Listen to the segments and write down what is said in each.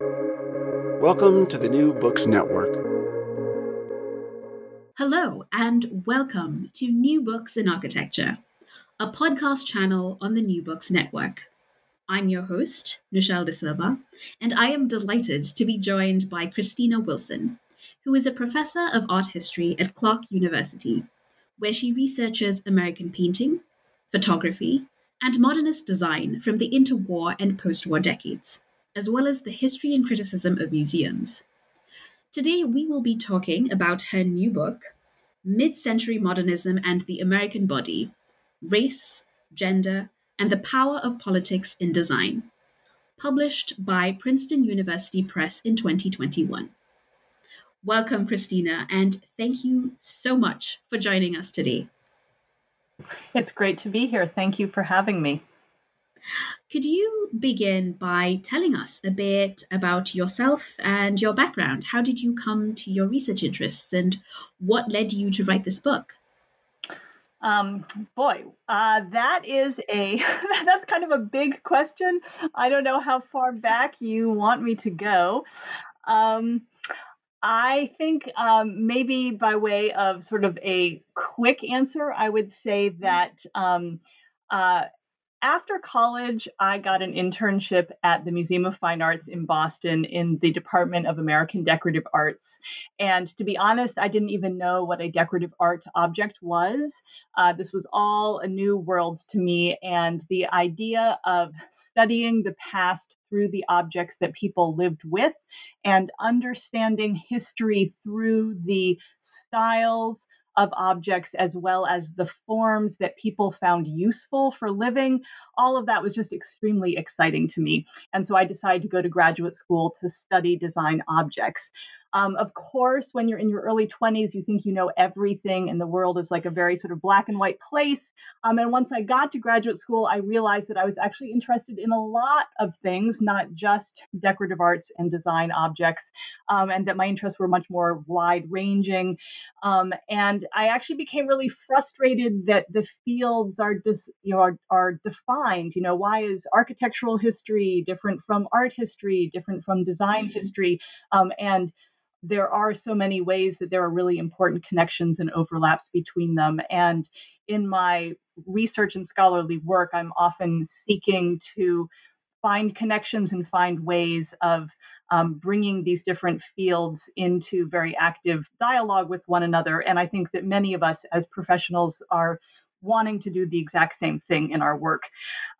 Welcome to the New Books Network. Hello, and welcome to New Books in Architecture, a podcast channel on the New Books Network. I'm your host, Michelle De Silva, and I am delighted to be joined by Kristina Wilson, who is a professor of art history at Clark University, where she researches American painting, photography, and modernist design from the interwar and postwar decades as well as the history and criticism of museums. Today, we will be talking about her new book, Mid Century Modernism and the American Body Race, Gender, and the Power of Politics in Design, published by Princeton University Press in 2021. Welcome, Kristina, and thank you so much for joining us today. It's great to be here. Thank you for having me. Could you begin by telling us a bit about yourself and your background? How did you come to your research interests and what led you to write this book? Um, boy, uh, that is a that's kind of a big question. I don't know how far back you want me to go. Um, I think um, maybe by way of sort of a quick answer, I would say that um, uh, after college, I got an internship at the Museum of Fine Arts in Boston in the Department of American Decorative Arts. And to be honest, I didn't even know what a decorative art object was. Uh, this was all a new world to me. And the idea of studying the past through the objects that people lived with and understanding history through the styles, of objects as well as the forms that people found useful for living. All of that was just extremely exciting to me. And so I decided to go to graduate school to study design objects. Um, of course, when you're in your early 20s, you think you know everything, and the world is like a very sort of black and white place. Um, and once I got to graduate school, I realized that I was actually interested in a lot of things, not just decorative arts and design objects, um, and that my interests were much more wide ranging. Um, and I actually became really frustrated that the fields are dis, you know are, are defined. You know, why is architectural history different from art history, different from design mm-hmm. history, um, and there are so many ways that there are really important connections and overlaps between them. And in my research and scholarly work, I'm often seeking to find connections and find ways of um, bringing these different fields into very active dialogue with one another. And I think that many of us as professionals are wanting to do the exact same thing in our work.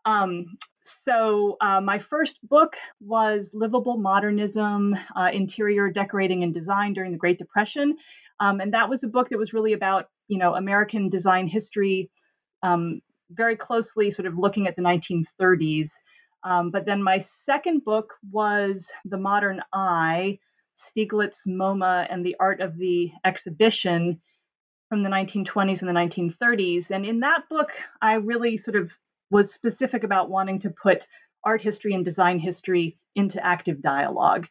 Um, so, uh, my first book was Livable Modernism uh, Interior Decorating and Design During the Great Depression. Um, and that was a book that was really about, you know, American design history, um, very closely sort of looking at the 1930s. Um, but then my second book was The Modern Eye Stieglitz, MoMA, and the Art of the Exhibition from the 1920s and the 1930s. And in that book, I really sort of was specific about wanting to put art history and design history into active dialogue.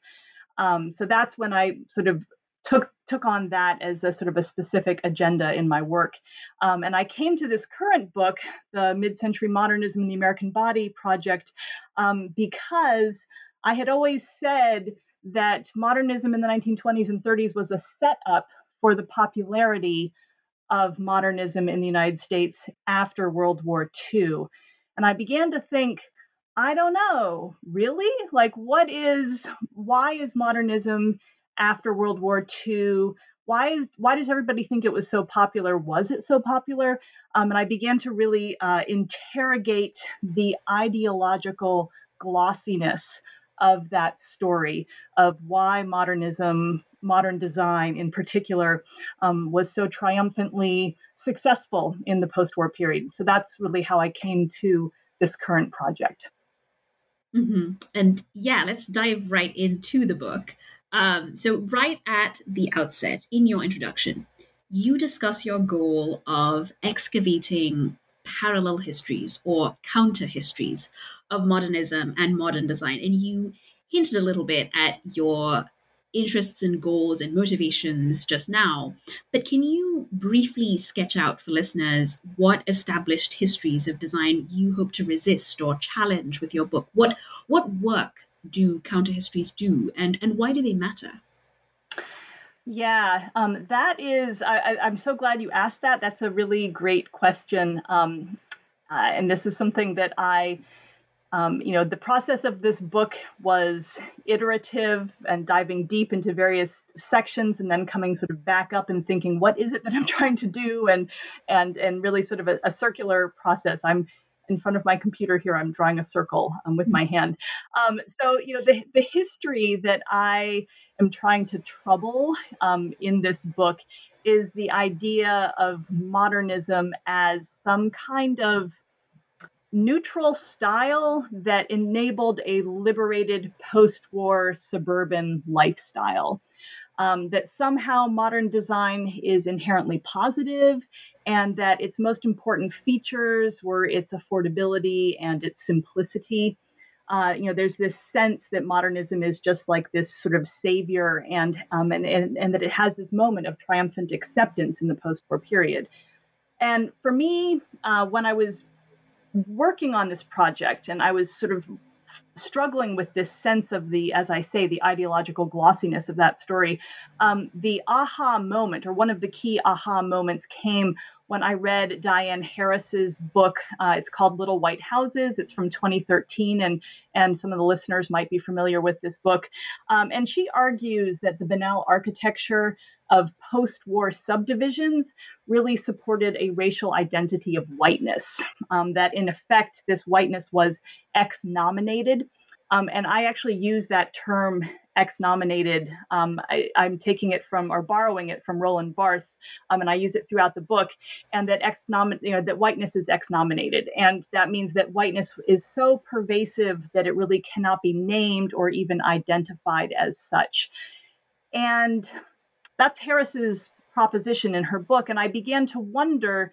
Um, so that's when I sort of took took on that as a sort of a specific agenda in my work. Um, and I came to this current book, the Mid-Century Modernism in the American Body project, um, because I had always said that modernism in the 1920s and 30s was a setup for the popularity of modernism in the United States after World War II. And I began to think, I don't know, really? Like, what is, why is modernism after World War II? Why is why does everybody think it was so popular? Was it so popular? Um, and I began to really uh, interrogate the ideological glossiness of that story of why modernism, modern design in particular, um, was so triumphantly successful in the post war period. So that's really how I came to this current project. Mm-hmm. And yeah, let's dive right into the book. Um, so, right at the outset, in your introduction, you discuss your goal of excavating parallel histories or counter histories of modernism and modern design. And you hinted a little bit at your interests and goals and motivations just now. But can you briefly sketch out for listeners what established histories of design you hope to resist or challenge with your book? What what work do counter histories do and, and why do they matter? Yeah, um, that is, I, am so glad you asked that. That's a really great question. Um, uh, and this is something that I, um, you know, the process of this book was iterative and diving deep into various sections and then coming sort of back up and thinking, what is it that I'm trying to do? And, and, and really sort of a, a circular process. I'm in front of my computer here. I'm drawing a circle um, with my hand. Um, so, you know, the, the history that I am trying to trouble um, in this book is the idea of modernism as some kind of neutral style that enabled a liberated post war suburban lifestyle. Um, that somehow modern design is inherently positive and that its most important features were its affordability and its simplicity uh, you know, there's this sense that modernism is just like this sort of savior, and um, and, and and that it has this moment of triumphant acceptance in the post-war period. And for me, uh, when I was working on this project, and I was sort of struggling with this sense of the, as I say, the ideological glossiness of that story, um, the aha moment, or one of the key aha moments, came when I read Diane Harris's book. Uh, it's called Little White Houses. It's from 2013, and and some of the listeners might be familiar with this book. Um, and she argues that the banal architecture of post-war subdivisions really supported a racial identity of whiteness. Um, that in effect, this whiteness was ex-nominated. Um, and I actually use that term ex-nominated. Um, I, am taking it from or borrowing it from Roland Barthes, um, and I use it throughout the book. And that ex-nomin- you know, that whiteness is ex-nominated, and that means that whiteness is so pervasive that it really cannot be named or even identified as such. And that's Harris's proposition in her book. And I began to wonder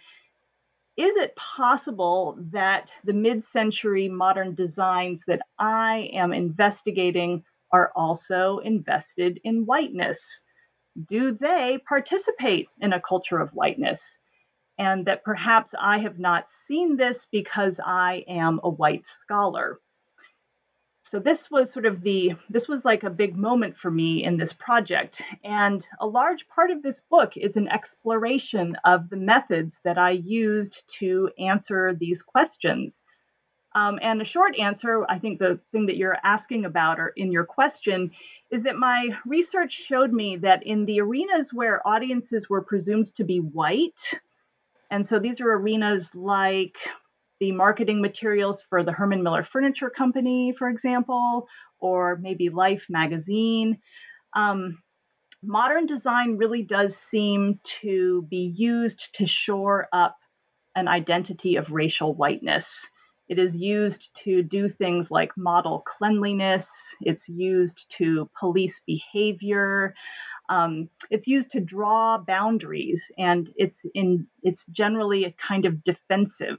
is it possible that the mid century modern designs that I am investigating are also invested in whiteness. Do they participate in a culture of whiteness? And that perhaps I have not seen this because I am a white scholar. So this was sort of the this was like a big moment for me in this project and a large part of this book is an exploration of the methods that I used to answer these questions. Um, and a short answer, I think the thing that you're asking about or in your question is that my research showed me that in the arenas where audiences were presumed to be white, and so these are arenas like the marketing materials for the Herman Miller Furniture Company, for example, or maybe Life magazine. Um, modern design really does seem to be used to shore up an identity of racial whiteness. It is used to do things like model cleanliness. It's used to police behavior. Um, it's used to draw boundaries, and it's in it's generally a kind of defensive.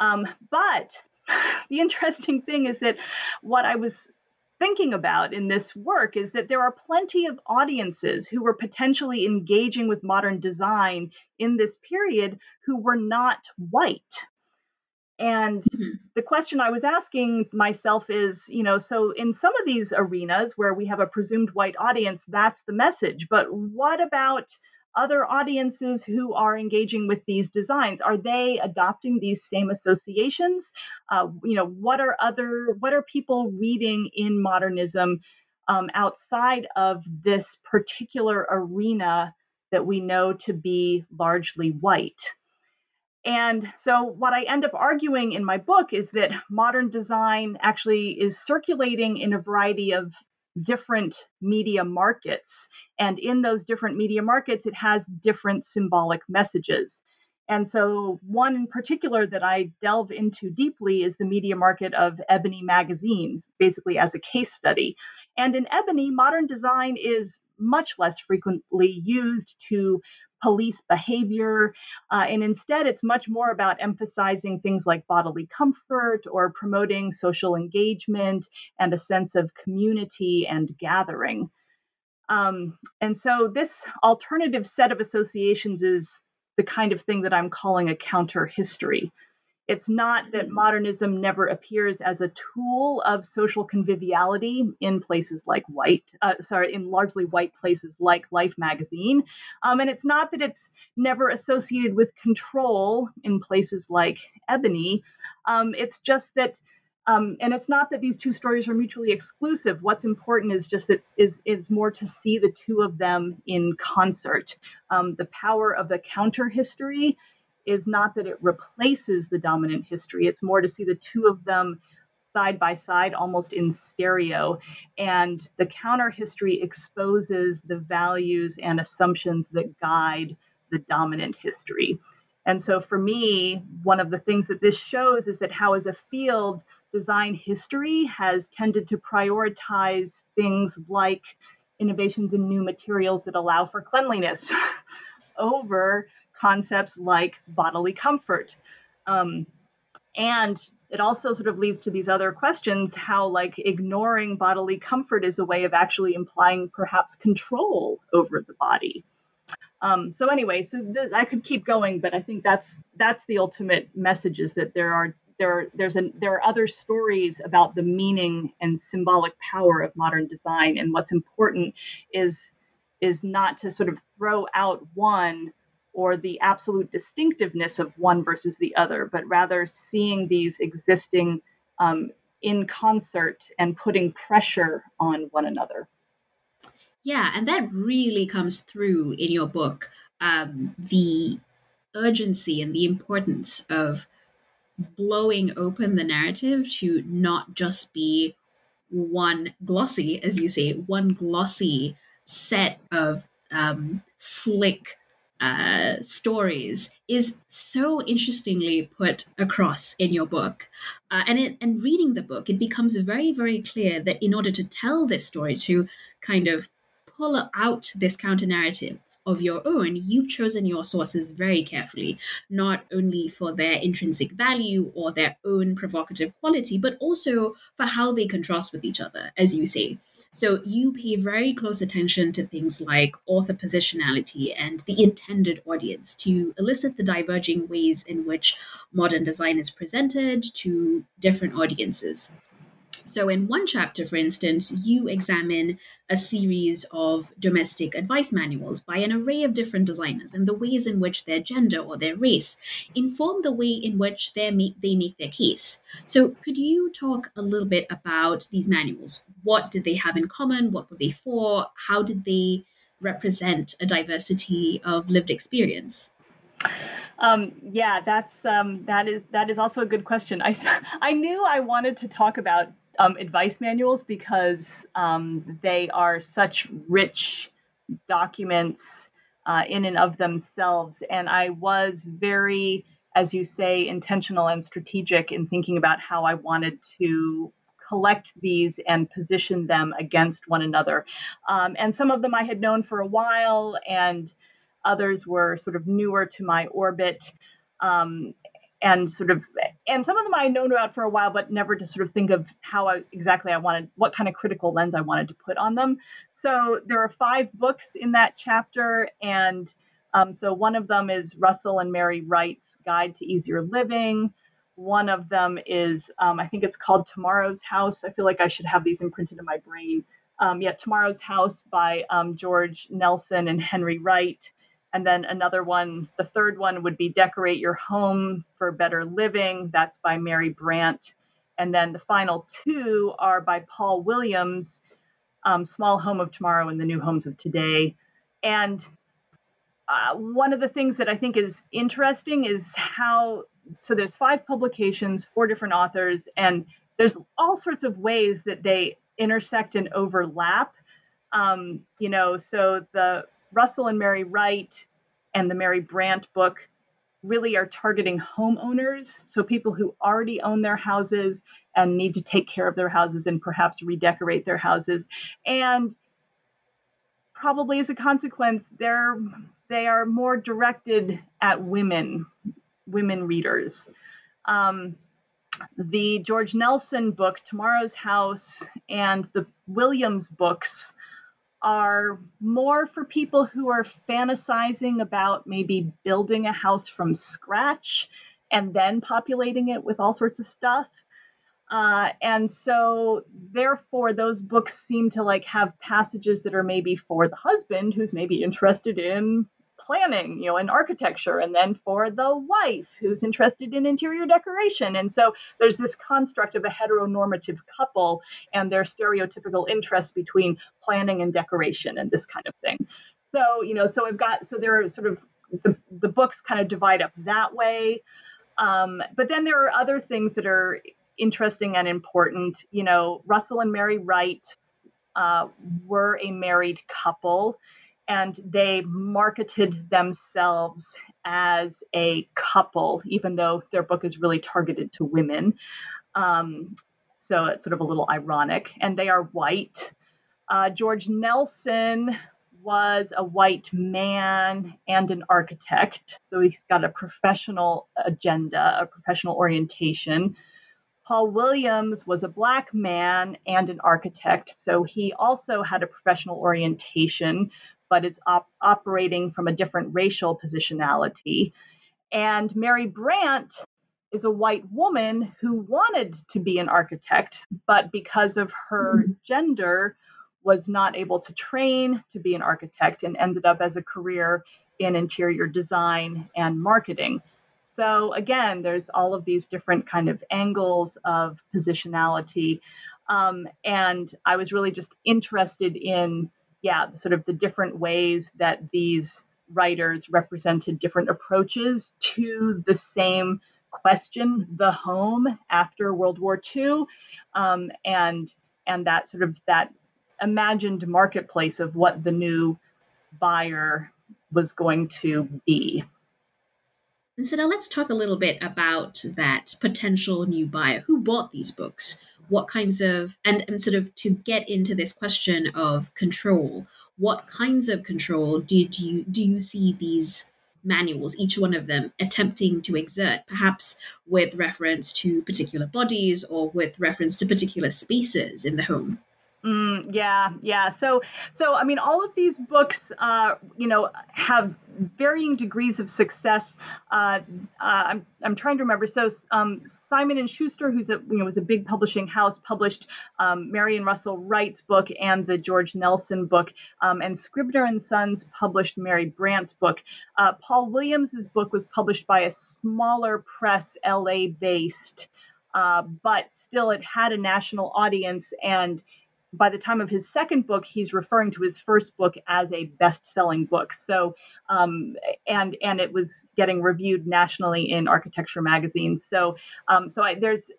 Um, but the interesting thing is that what I was thinking about in this work is that there are plenty of audiences who were potentially engaging with modern design in this period who were not white. And mm-hmm. the question I was asking myself is, you know, so in some of these arenas where we have a presumed white audience, that's the message. But what about other audiences who are engaging with these designs? Are they adopting these same associations? Uh, you know, what are other, what are people reading in modernism um, outside of this particular arena that we know to be largely white? And so, what I end up arguing in my book is that modern design actually is circulating in a variety of different media markets. And in those different media markets, it has different symbolic messages. And so, one in particular that I delve into deeply is the media market of Ebony magazine, basically as a case study. And in Ebony, modern design is much less frequently used to police behavior. Uh, and instead, it's much more about emphasizing things like bodily comfort or promoting social engagement and a sense of community and gathering. Um, and so, this alternative set of associations is the kind of thing that I'm calling a counter history. It's not that modernism never appears as a tool of social conviviality in places like white, uh, sorry, in largely white places like Life magazine. Um, and it's not that it's never associated with control in places like Ebony. Um, it's just that um, and it's not that these two stories are mutually exclusive. What's important is just that is is more to see the two of them in concert. Um, the power of the counter history is not that it replaces the dominant history. It's more to see the two of them side by side, almost in stereo. And the counter history exposes the values and assumptions that guide the dominant history. And so for me, one of the things that this shows is that how, as a field, design history has tended to prioritize things like innovations in new materials that allow for cleanliness over concepts like bodily comfort. Um, and it also sort of leads to these other questions how, like, ignoring bodily comfort is a way of actually implying perhaps control over the body. Um, so anyway, so th- I could keep going, but I think that's that's the ultimate message is that there are there there's a there are other stories about the meaning and symbolic power of modern design and what's important is is not to sort of throw out one or the absolute distinctiveness of one versus the other but rather seeing these existing um, in concert and putting pressure on one another. Yeah and that really comes through in your book um, the urgency and the importance of blowing open the narrative to not just be one glossy, as you say, one glossy set of um, slick uh, stories is so interestingly put across in your book. Uh, and it, and reading the book, it becomes very, very clear that in order to tell this story, to kind of pull out this counter narrative, of your own, you've chosen your sources very carefully, not only for their intrinsic value or their own provocative quality, but also for how they contrast with each other, as you say. So you pay very close attention to things like author positionality and the intended audience to elicit the diverging ways in which modern design is presented to different audiences. So, in one chapter, for instance, you examine a series of domestic advice manuals by an array of different designers and the ways in which their gender or their race inform the way in which they make, they make their case. So, could you talk a little bit about these manuals? What did they have in common? What were they for? How did they represent a diversity of lived experience? Um, yeah, that's um, that is that is also a good question. I I knew I wanted to talk about um, advice manuals because um, they are such rich documents uh, in and of themselves. And I was very, as you say, intentional and strategic in thinking about how I wanted to collect these and position them against one another. Um, and some of them I had known for a while, and others were sort of newer to my orbit. Um, and sort of and some of them I had known about for a while, but never to sort of think of how I, exactly I wanted what kind of critical lens I wanted to put on them. So there are five books in that chapter, and um, so one of them is Russell and Mary Wright's Guide to Easier Living. One of them is um, I think it's called Tomorrow's House. I feel like I should have these imprinted in my brain. Um, yeah, Tomorrow's House by um, George Nelson and Henry Wright. And then another one, the third one would be Decorate Your Home for Better Living. That's by Mary Brandt. And then the final two are by Paul Williams, um, Small Home of Tomorrow and the New Homes of Today. And uh, one of the things that I think is interesting is how so there's five publications, four different authors, and there's all sorts of ways that they intersect and overlap. Um, you know, so the Russell and Mary Wright and the Mary Brandt book really are targeting homeowners, so people who already own their houses and need to take care of their houses and perhaps redecorate their houses. And probably as a consequence, they're they are more directed at women, women readers. Um, the George Nelson book, Tomorrow's House, and the Williams books are more for people who are fantasizing about maybe building a house from scratch and then populating it with all sorts of stuff. Uh, and so, therefore, those books seem to like have passages that are maybe for the husband who's maybe interested in planning, you know, and architecture, and then for the wife who's interested in interior decoration. And so there's this construct of a heteronormative couple and their stereotypical interests between planning and decoration and this kind of thing. So, you know, so I've got, so there are sort of the, the books kind of divide up that way. Um, but then there are other things that are interesting and important. You know, Russell and Mary Wright uh, were a married couple and they marketed themselves as a couple, even though their book is really targeted to women. Um, so it's sort of a little ironic. And they are white. Uh, George Nelson was a white man and an architect. So he's got a professional agenda, a professional orientation. Paul Williams was a black man and an architect, so he also had a professional orientation, but is op- operating from a different racial positionality. And Mary Brandt is a white woman who wanted to be an architect, but because of her mm-hmm. gender, was not able to train to be an architect and ended up as a career in interior design and marketing. So again, there's all of these different kind of angles of positionality. Um, and I was really just interested in yeah, sort of the different ways that these writers represented different approaches to the same question, the home after World War II, um, and and that sort of that imagined marketplace of what the new buyer was going to be. And so now let's talk a little bit about that potential new buyer who bought these books what kinds of and, and sort of to get into this question of control what kinds of control did you do you see these manuals each one of them attempting to exert perhaps with reference to particular bodies or with reference to particular spaces in the home Mm, yeah, yeah. So, so I mean, all of these books, uh, you know, have varying degrees of success. Uh, uh, I'm, I'm trying to remember. So, um, Simon and Schuster, who's a you know was a big publishing house, published um, Mary and Russell Wright's book and the George Nelson book, um, and Scribner and Sons published Mary Brandt's book. Uh, Paul Williams's book was published by a smaller press, LA based, uh, but still it had a national audience and by the time of his second book, he's referring to his first book as a best-selling book. So, um, and and it was getting reviewed nationally in architecture magazines. So, um, so I, there's,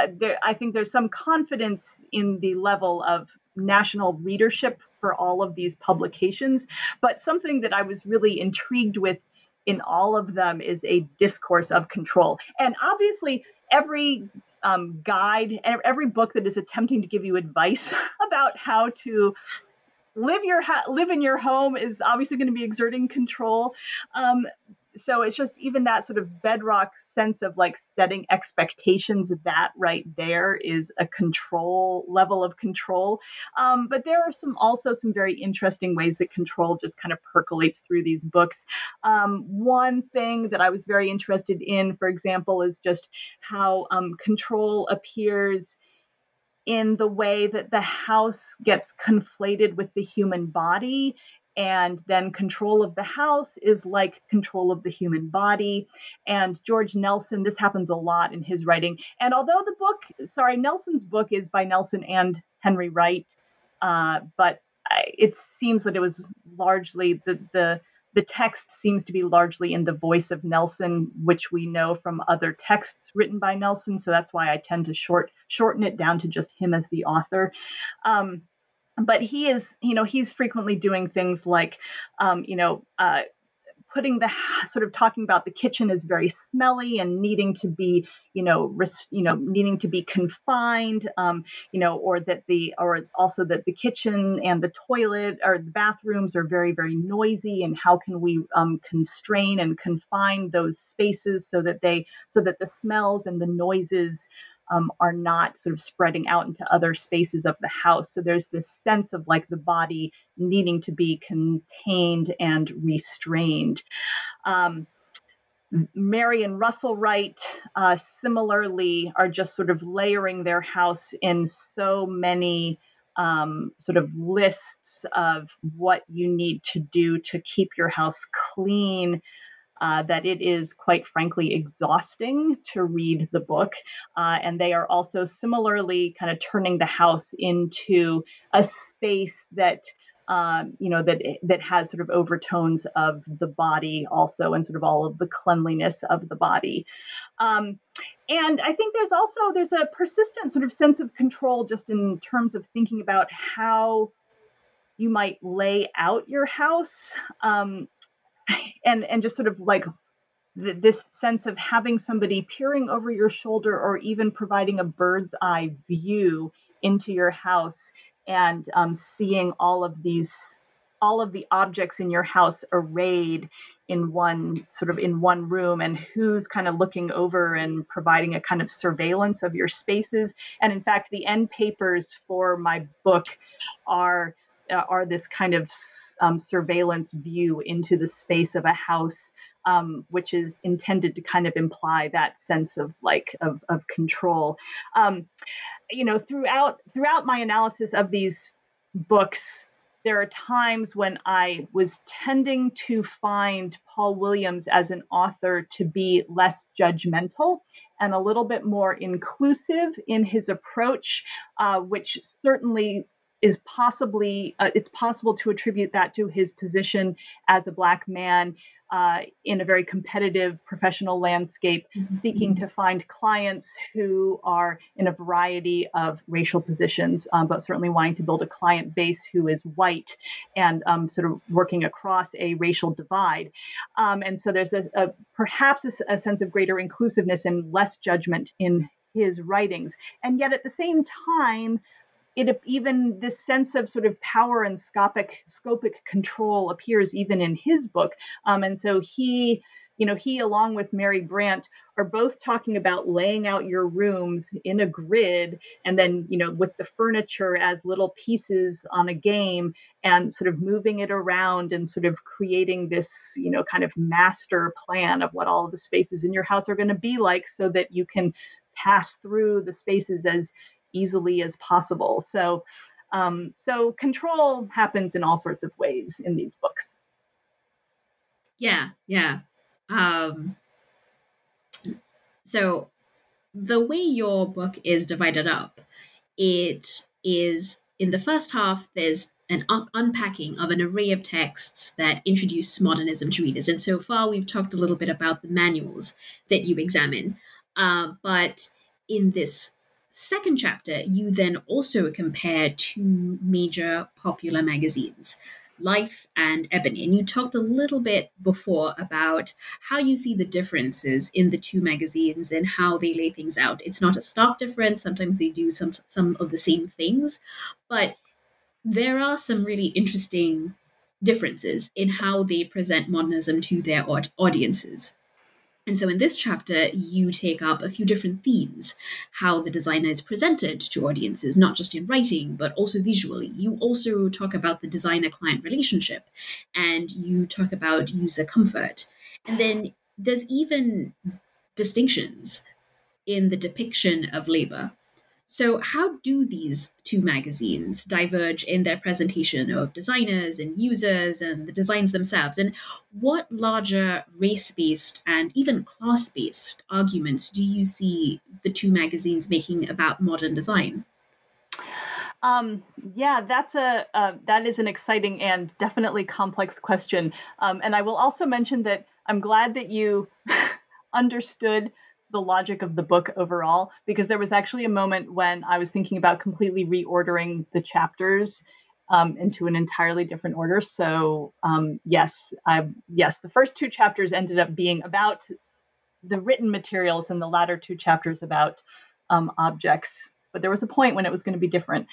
uh, there, I think there's some confidence in the level of national readership for all of these publications. But something that I was really intrigued with in all of them is a discourse of control, and obviously every um, guide, and every book that is attempting to give you advice about how to live your ha- live in your home is obviously going to be exerting control. Um, so it's just even that sort of bedrock sense of like setting expectations that right there is a control level of control. Um, but there are some also some very interesting ways that control just kind of percolates through these books. Um, one thing that i was very interested in for example is just how um, control appears in the way that the house gets conflated with the human body and then control of the house is like control of the human body and george nelson this happens a lot in his writing and although the book sorry nelson's book is by nelson and henry wright uh, but it seems that it was largely the the the text seems to be largely in the voice of Nelson, which we know from other texts written by Nelson. So that's why I tend to short shorten it down to just him as the author. Um, but he is, you know, he's frequently doing things like, um, you know, uh, putting the sort of talking about the kitchen is very smelly and needing to be you know res, you know needing to be confined um, you know or that the or also that the kitchen and the toilet or the bathrooms are very very noisy and how can we um, constrain and confine those spaces so that they so that the smells and the noises um, are not sort of spreading out into other spaces of the house. So there's this sense of like the body needing to be contained and restrained. Um, Mary and Russell Wright uh, similarly are just sort of layering their house in so many um, sort of lists of what you need to do to keep your house clean, uh, that it is quite frankly exhausting to read the book. Uh, and they are also similarly kind of turning the house into a space that. Um, you know that that has sort of overtones of the body also and sort of all of the cleanliness of the body um, and i think there's also there's a persistent sort of sense of control just in terms of thinking about how you might lay out your house um, and and just sort of like th- this sense of having somebody peering over your shoulder or even providing a bird's eye view into your house and um, seeing all of these all of the objects in your house arrayed in one sort of in one room and who's kind of looking over and providing a kind of surveillance of your spaces. And in fact the end papers for my book are are this kind of um, surveillance view into the space of a house, um, which is intended to kind of imply that sense of like of, of control. Um, you know, throughout throughout my analysis of these books, there are times when I was tending to find Paul Williams as an author to be less judgmental and a little bit more inclusive in his approach, uh, which certainly is possibly uh, it's possible to attribute that to his position as a black man uh, in a very competitive professional landscape, mm-hmm. seeking to find clients who are in a variety of racial positions, um, but certainly wanting to build a client base who is white and um, sort of working across a racial divide. Um, and so there's a, a perhaps a, a sense of greater inclusiveness and less judgment in his writings. And yet at the same time, it even this sense of sort of power and scopic scopic control appears even in his book. Um, and so he you know he along with mary brandt are both talking about laying out your rooms in a grid and then you know with the furniture as little pieces on a game and sort of moving it around and sort of creating this you know kind of master plan of what all of the spaces in your house are going to be like so that you can pass through the spaces as easily as possible. So, um, so control happens in all sorts of ways in these books. Yeah, yeah. Um, so the way your book is divided up, it is in the first half. There's an unpacking of an array of texts that introduce modernism to readers. And so far, we've talked a little bit about the manuals that you examine. Uh, but in this second chapter, you then also compare two major popular magazines, Life and Ebony. And you talked a little bit before about how you see the differences in the two magazines and how they lay things out. It's not a stark difference. Sometimes they do some some of the same things, but there are some really interesting differences in how they present modernism to their audiences. And so in this chapter, you take up a few different themes how the designer is presented to audiences, not just in writing, but also visually. You also talk about the designer client relationship and you talk about user comfort. And then there's even distinctions in the depiction of labor so, how do these two magazines diverge in their presentation of designers and users and the designs themselves? And what larger race based and even class based arguments do you see the two magazines making about modern design? Um, yeah, that's a uh, that is an exciting and definitely complex question. Um, and I will also mention that I'm glad that you understood the logic of the book overall because there was actually a moment when I was thinking about completely reordering the chapters um, into an entirely different order. So um, yes, I, yes, the first two chapters ended up being about the written materials, and the latter two chapters about um, objects. But there was a point when it was going to be different.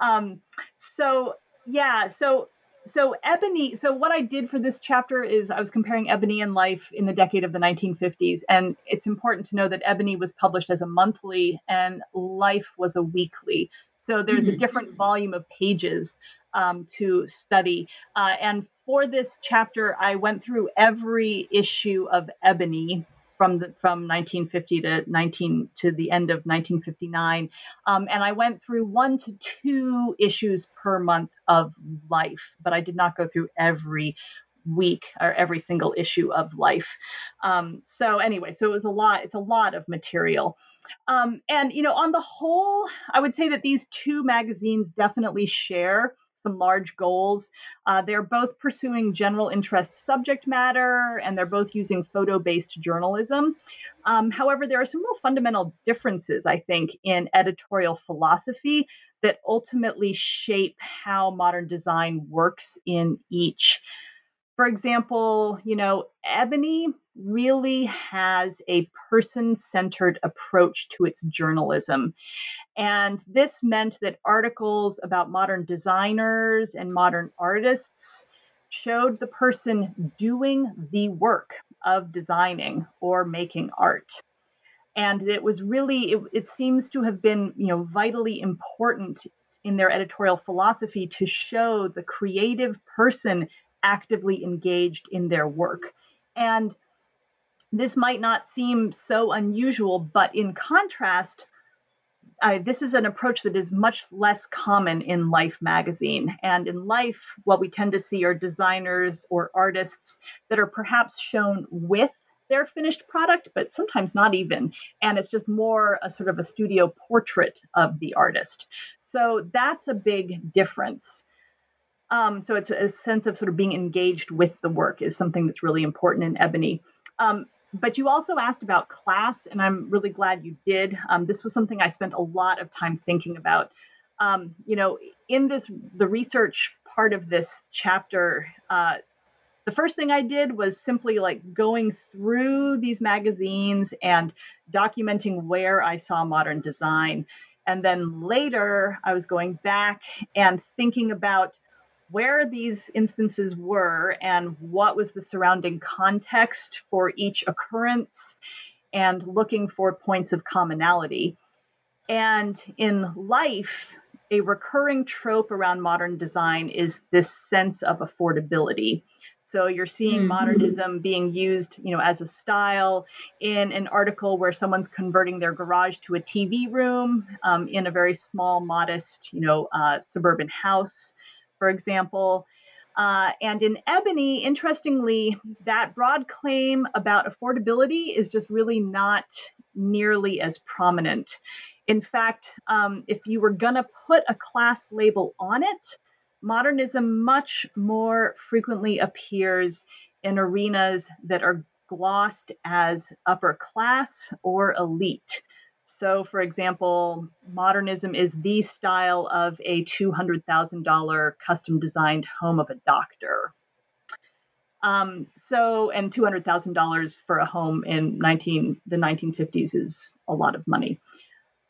Um, so yeah, so so ebony so what i did for this chapter is i was comparing ebony and life in the decade of the 1950s and it's important to know that ebony was published as a monthly and life was a weekly. So there's mm-hmm. a different volume of pages um, to study. Uh, and for this chapter i went through every issue of ebony from the, from 1950 to 19 to the end of 1959, um, and I went through one to two issues per month of Life, but I did not go through every week or every single issue of Life. Um, so anyway, so it was a lot. It's a lot of material. Um, and you know, on the whole, I would say that these two magazines definitely share some large goals. Uh, they're both pursuing general interest subject matter and they're both using photo based journalism. Um, however, there are some real fundamental differences, I think, in editorial philosophy that ultimately shape how modern design works in each. For example, you know, Ebony really has a person centered approach to its journalism. And this meant that articles about modern designers and modern artists showed the person doing the work of designing or making art. And it was really, it, it seems to have been, you know, vitally important in their editorial philosophy to show the creative person actively engaged in their work. And this might not seem so unusual, but in contrast, uh, this is an approach that is much less common in Life magazine. And in Life, what we tend to see are designers or artists that are perhaps shown with their finished product, but sometimes not even. And it's just more a sort of a studio portrait of the artist. So that's a big difference. Um, so it's a sense of sort of being engaged with the work is something that's really important in Ebony. Um, but you also asked about class, and I'm really glad you did. Um, this was something I spent a lot of time thinking about. Um, you know, in this, the research part of this chapter, uh, the first thing I did was simply like going through these magazines and documenting where I saw modern design. And then later, I was going back and thinking about where these instances were and what was the surrounding context for each occurrence and looking for points of commonality. And in life, a recurring trope around modern design is this sense of affordability. So you're seeing mm-hmm. modernism being used, you know, as a style in an article where someone's converting their garage to a TV room um, in a very small, modest, you know, uh, suburban house for example. Uh, and in Ebony, interestingly, that broad claim about affordability is just really not nearly as prominent. In fact, um, if you were going to put a class label on it, modernism much more frequently appears in arenas that are glossed as upper class or elite. So, for example, modernism is the style of a $200,000 custom designed home of a doctor. Um, so, and $200,000 for a home in 19, the 1950s is a lot of money.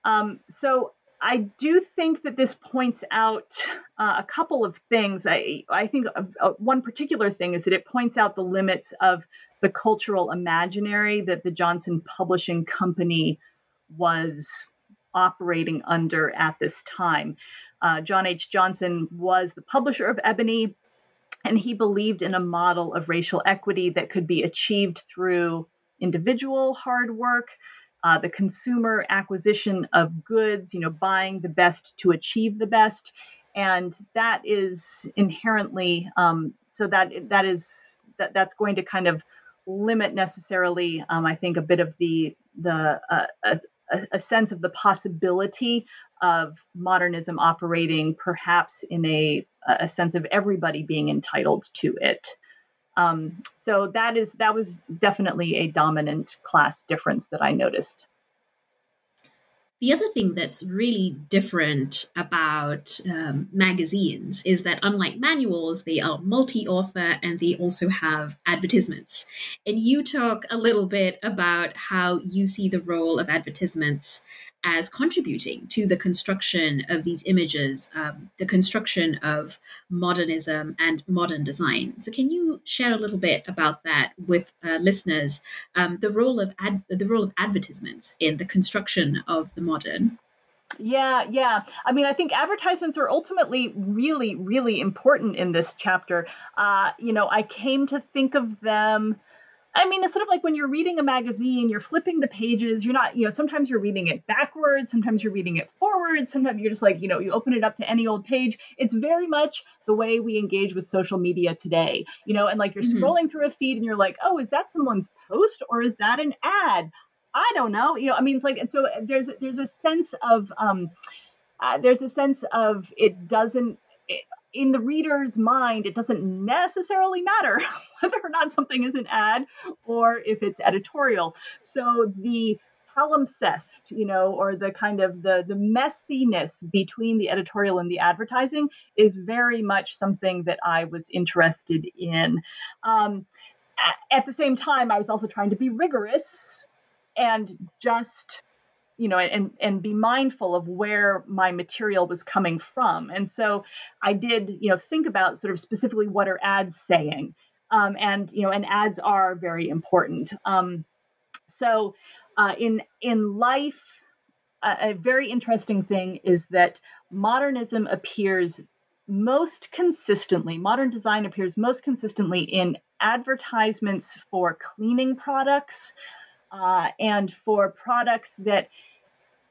Um, so, I do think that this points out uh, a couple of things. I, I think uh, one particular thing is that it points out the limits of the cultural imaginary that the Johnson Publishing Company was operating under at this time. Uh, John H. Johnson was the publisher of Ebony, and he believed in a model of racial equity that could be achieved through individual hard work, uh, the consumer acquisition of goods, you know, buying the best to achieve the best, and that is inherently um, so that that is that that's going to kind of limit necessarily, um, I think, a bit of the the uh, a, a sense of the possibility of modernism operating perhaps in a, a sense of everybody being entitled to it. Um, so that is that was definitely a dominant class difference that I noticed. The other thing that's really different about um, magazines is that, unlike manuals, they are multi author and they also have advertisements. And you talk a little bit about how you see the role of advertisements as contributing to the construction of these images, um, the construction of modernism and modern design. So, can you share a little bit about that with uh, listeners? Um, the role of ad- the role of advertisements in the construction of the modern. Yeah, yeah. I mean, I think advertisements are ultimately really, really important in this chapter. Uh, you know, I came to think of them I mean, it's sort of like when you're reading a magazine, you're flipping the pages. You're not, you know, sometimes you're reading it backwards, sometimes you're reading it forwards, sometimes you're just like, you know, you open it up to any old page. It's very much the way we engage with social media today, you know, and like you're mm-hmm. scrolling through a feed and you're like, oh, is that someone's post or is that an ad? I don't know. You know, I mean, it's like, and so there's there's a sense of um, uh, there's a sense of it doesn't. It, in the reader's mind, it doesn't necessarily matter whether or not something is an ad or if it's editorial. So the palimpsest, you know, or the kind of the the messiness between the editorial and the advertising is very much something that I was interested in. Um, at the same time, I was also trying to be rigorous and just you know and and be mindful of where my material was coming from. And so i did you know think about sort of specifically what are ads saying. Um, and you know and ads are very important. Um, so uh, in in life a, a very interesting thing is that modernism appears most consistently modern design appears most consistently in advertisements for cleaning products uh, and for products that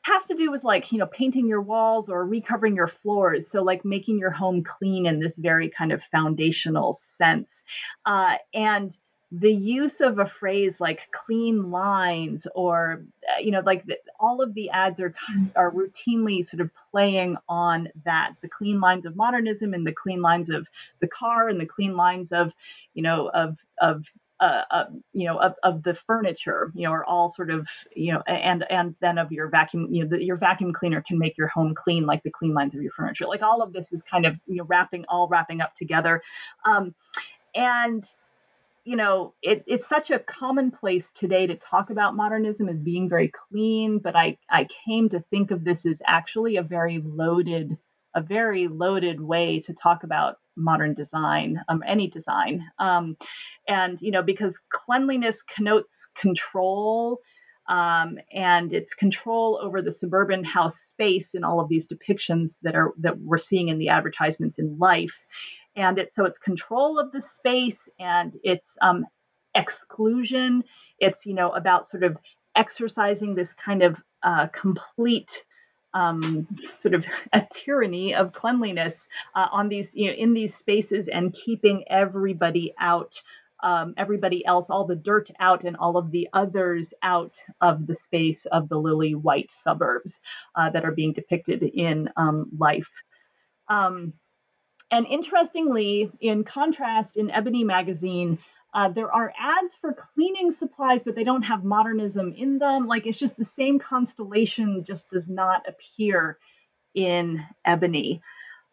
have to do with like you know painting your walls or recovering your floors. So like making your home clean in this very kind of foundational sense. Uh, and the use of a phrase like clean lines or uh, you know like the, all of the ads are are routinely sort of playing on that. The clean lines of modernism and the clean lines of the car and the clean lines of you know of of uh, uh, you know of, of the furniture you know are all sort of you know and and then of your vacuum you know the, your vacuum cleaner can make your home clean like the clean lines of your furniture. Like all of this is kind of you know wrapping all wrapping up together. Um, and you know it, it's such a commonplace today to talk about modernism as being very clean but i i came to think of this as actually a very loaded a very loaded way to talk about modern design, um, any design. Um, and, you know, because cleanliness connotes control um, and it's control over the suburban house space in all of these depictions that are that we're seeing in the advertisements in life. And it's so it's control of the space and it's um, exclusion. It's, you know, about sort of exercising this kind of uh, complete um, sort of a tyranny of cleanliness uh, on these you know in these spaces and keeping everybody out um, everybody else all the dirt out and all of the others out of the space of the lily white suburbs uh, that are being depicted in um, life. Um, and interestingly in contrast in ebony magazine uh, there are ads for cleaning supplies, but they don't have modernism in them. Like it's just the same constellation, just does not appear in Ebony.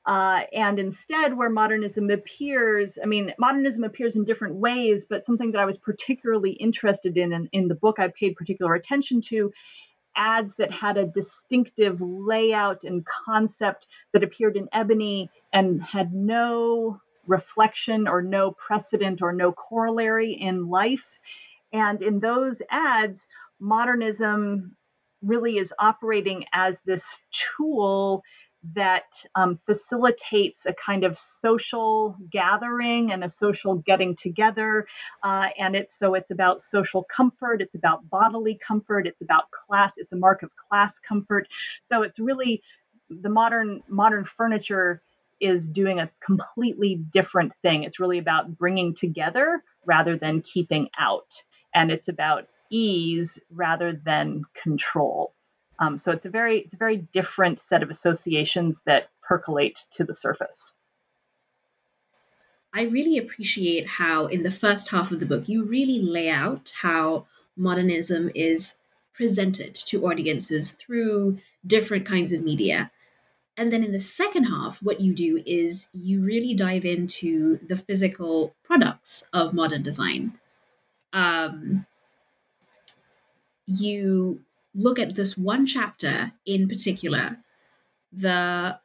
Uh, and instead, where modernism appears, I mean, modernism appears in different ways, but something that I was particularly interested in, in in the book I paid particular attention to ads that had a distinctive layout and concept that appeared in Ebony and had no reflection or no precedent or no corollary in life. And in those ads, modernism really is operating as this tool that um, facilitates a kind of social gathering and a social getting together uh, and it's so it's about social comfort it's about bodily comfort it's about class it's a mark of class comfort so it's really the modern modern furniture is doing a completely different thing. It's really about bringing together rather than keeping out. And it's about ease rather than control. Um, so it's a very it's a very different set of associations that percolate to the surface. I really appreciate how in the first half of the book you really lay out how modernism is presented to audiences through different kinds of media. And then in the second half, what you do is you really dive into the physical products of modern design. Um, you look at this one chapter in particular, the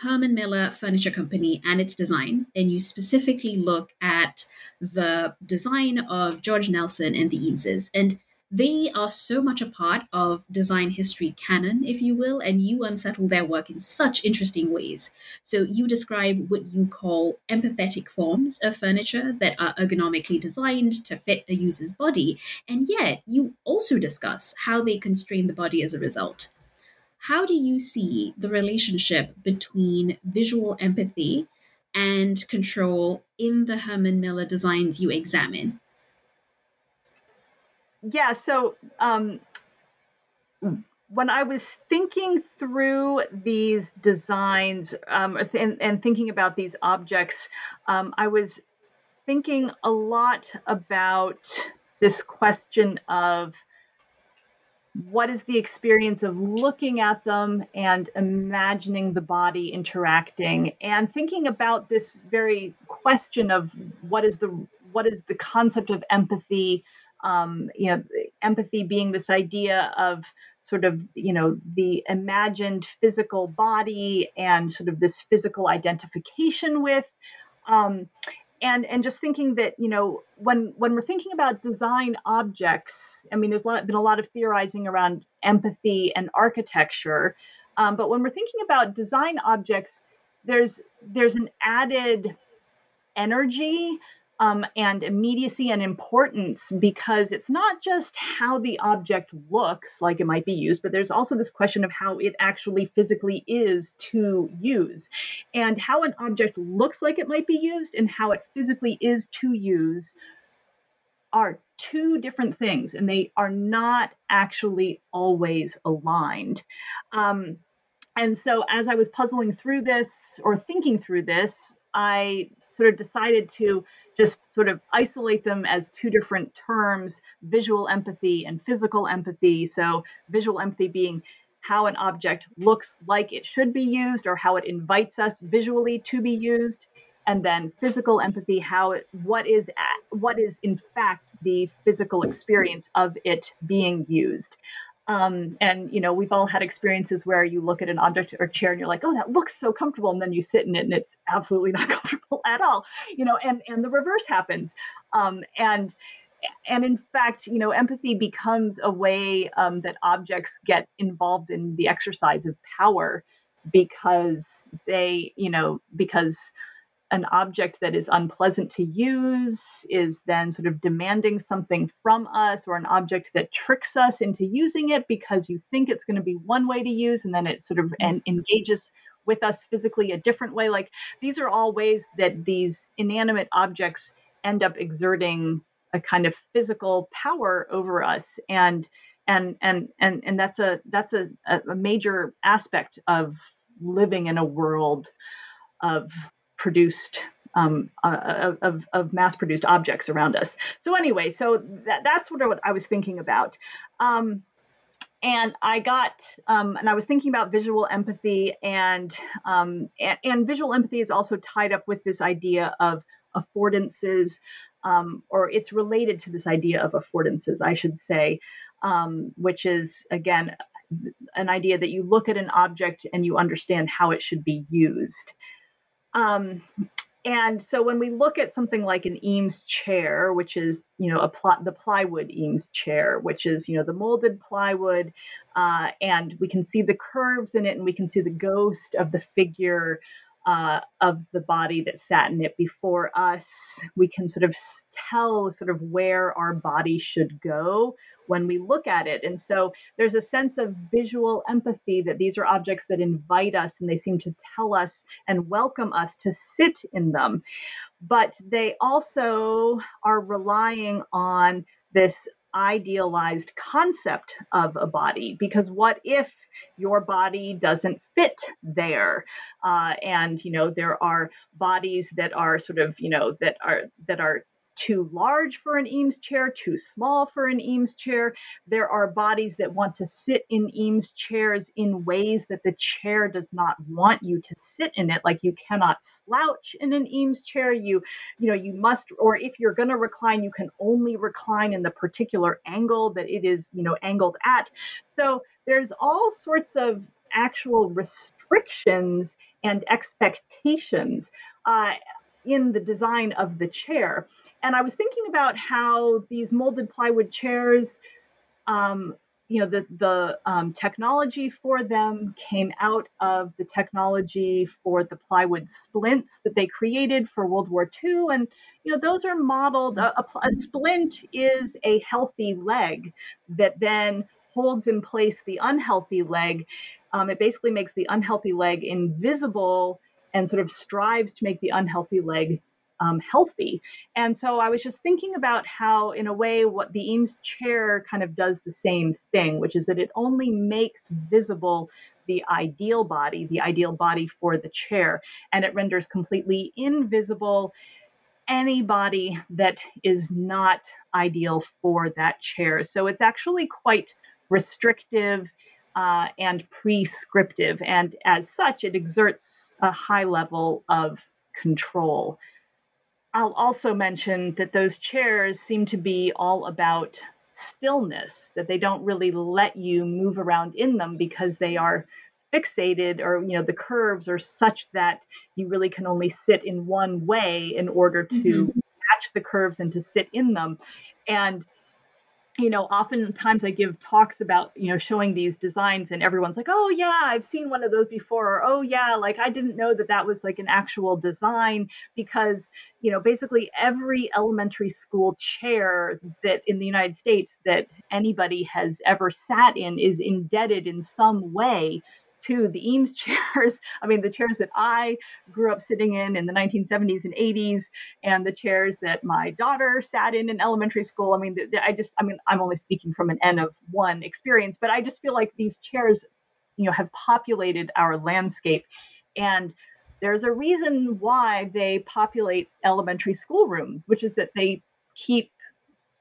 Herman Miller Furniture Company and its design, and you specifically look at the design of George Nelson and the Eameses. And they are so much a part of design history canon, if you will, and you unsettle their work in such interesting ways. So you describe what you call empathetic forms of furniture that are ergonomically designed to fit a user's body, and yet you also discuss how they constrain the body as a result. How do you see the relationship between visual empathy and control in the Herman Miller designs you examine? Yeah, so um, when I was thinking through these designs um, and, and, thinking about these objects, um, I was thinking a lot about this question of what is the experience of looking at them and imagining the body interacting and thinking about this very question of what is the what is the concept of empathy um, you know empathy being this idea of sort of you know the imagined physical body and sort of this physical identification with um, and and just thinking that you know when when we're thinking about design objects i mean there's a lot, been a lot of theorizing around empathy and architecture um, but when we're thinking about design objects there's there's an added energy um, and immediacy and importance because it's not just how the object looks like it might be used, but there's also this question of how it actually physically is to use. And how an object looks like it might be used and how it physically is to use are two different things, and they are not actually always aligned. Um, and so, as I was puzzling through this or thinking through this, I sort of decided to just sort of isolate them as two different terms visual empathy and physical empathy. So, visual empathy being how an object looks like it should be used or how it invites us visually to be used and then physical empathy how it, what is what is in fact the physical experience of it being used um, and you know, we've all had experiences where you look at an object or chair and you're like, "Oh, that looks so comfortable," and then you sit in it and it's absolutely not comfortable at all. You know, and and the reverse happens. Um, and and in fact, you know, empathy becomes a way um, that objects get involved in the exercise of power because they, you know, because an object that is unpleasant to use is then sort of demanding something from us, or an object that tricks us into using it because you think it's going to be one way to use, and then it sort of mm-hmm. engages with us physically a different way. Like these are all ways that these inanimate objects end up exerting a kind of physical power over us, and and and and and that's a that's a, a major aspect of living in a world of produced um, uh, of, of mass produced objects around us. So anyway, so that, that's what I was thinking about. Um, and I got, um, and I was thinking about visual empathy, and, um, and, and visual empathy is also tied up with this idea of affordances, um, or it's related to this idea of affordances, I should say, um, which is again an idea that you look at an object and you understand how it should be used. Um, and so when we look at something like an Eames chair, which is, you know, a pl- the plywood Eames chair, which is, you know, the molded plywood, uh, and we can see the curves in it and we can see the ghost of the figure uh, of the body that sat in it before us. We can sort of tell sort of where our body should go when we look at it. And so there's a sense of visual empathy that these are objects that invite us and they seem to tell us and welcome us to sit in them. But they also are relying on this idealized concept of a body because what if your body doesn't fit there uh, and you know there are bodies that are sort of you know that are that are too large for an Eames chair, too small for an Eames chair. There are bodies that want to sit in Eames chairs in ways that the chair does not want you to sit in it. Like you cannot slouch in an Eames chair. You, you know, you must, or if you're going to recline, you can only recline in the particular angle that it is, you know, angled at. So there's all sorts of actual restrictions and expectations uh, in the design of the chair. And I was thinking about how these molded plywood chairs, um, you know, the the um, technology for them came out of the technology for the plywood splints that they created for World War II, and you know, those are modeled. A, a, a splint is a healthy leg that then holds in place the unhealthy leg. Um, it basically makes the unhealthy leg invisible and sort of strives to make the unhealthy leg um, healthy. And so I was just thinking about how, in a way, what the Eames chair kind of does the same thing, which is that it only makes visible the ideal body, the ideal body for the chair, and it renders completely invisible any body that is not ideal for that chair. So it's actually quite restrictive uh, and prescriptive, and as such, it exerts a high level of control. I'll also mention that those chairs seem to be all about stillness, that they don't really let you move around in them because they are fixated or you know the curves are such that you really can only sit in one way in order to mm-hmm. match the curves and to sit in them and you know, oftentimes I give talks about, you know, showing these designs and everyone's like, oh, yeah, I've seen one of those before. Or, oh, yeah, like I didn't know that that was like an actual design because, you know, basically every elementary school chair that in the United States that anybody has ever sat in is indebted in some way to the Eames chairs. I mean, the chairs that I grew up sitting in in the 1970s and 80s, and the chairs that my daughter sat in in elementary school. I mean, I just, I mean, I'm only speaking from an N of one experience, but I just feel like these chairs, you know, have populated our landscape. And there's a reason why they populate elementary school rooms, which is that they keep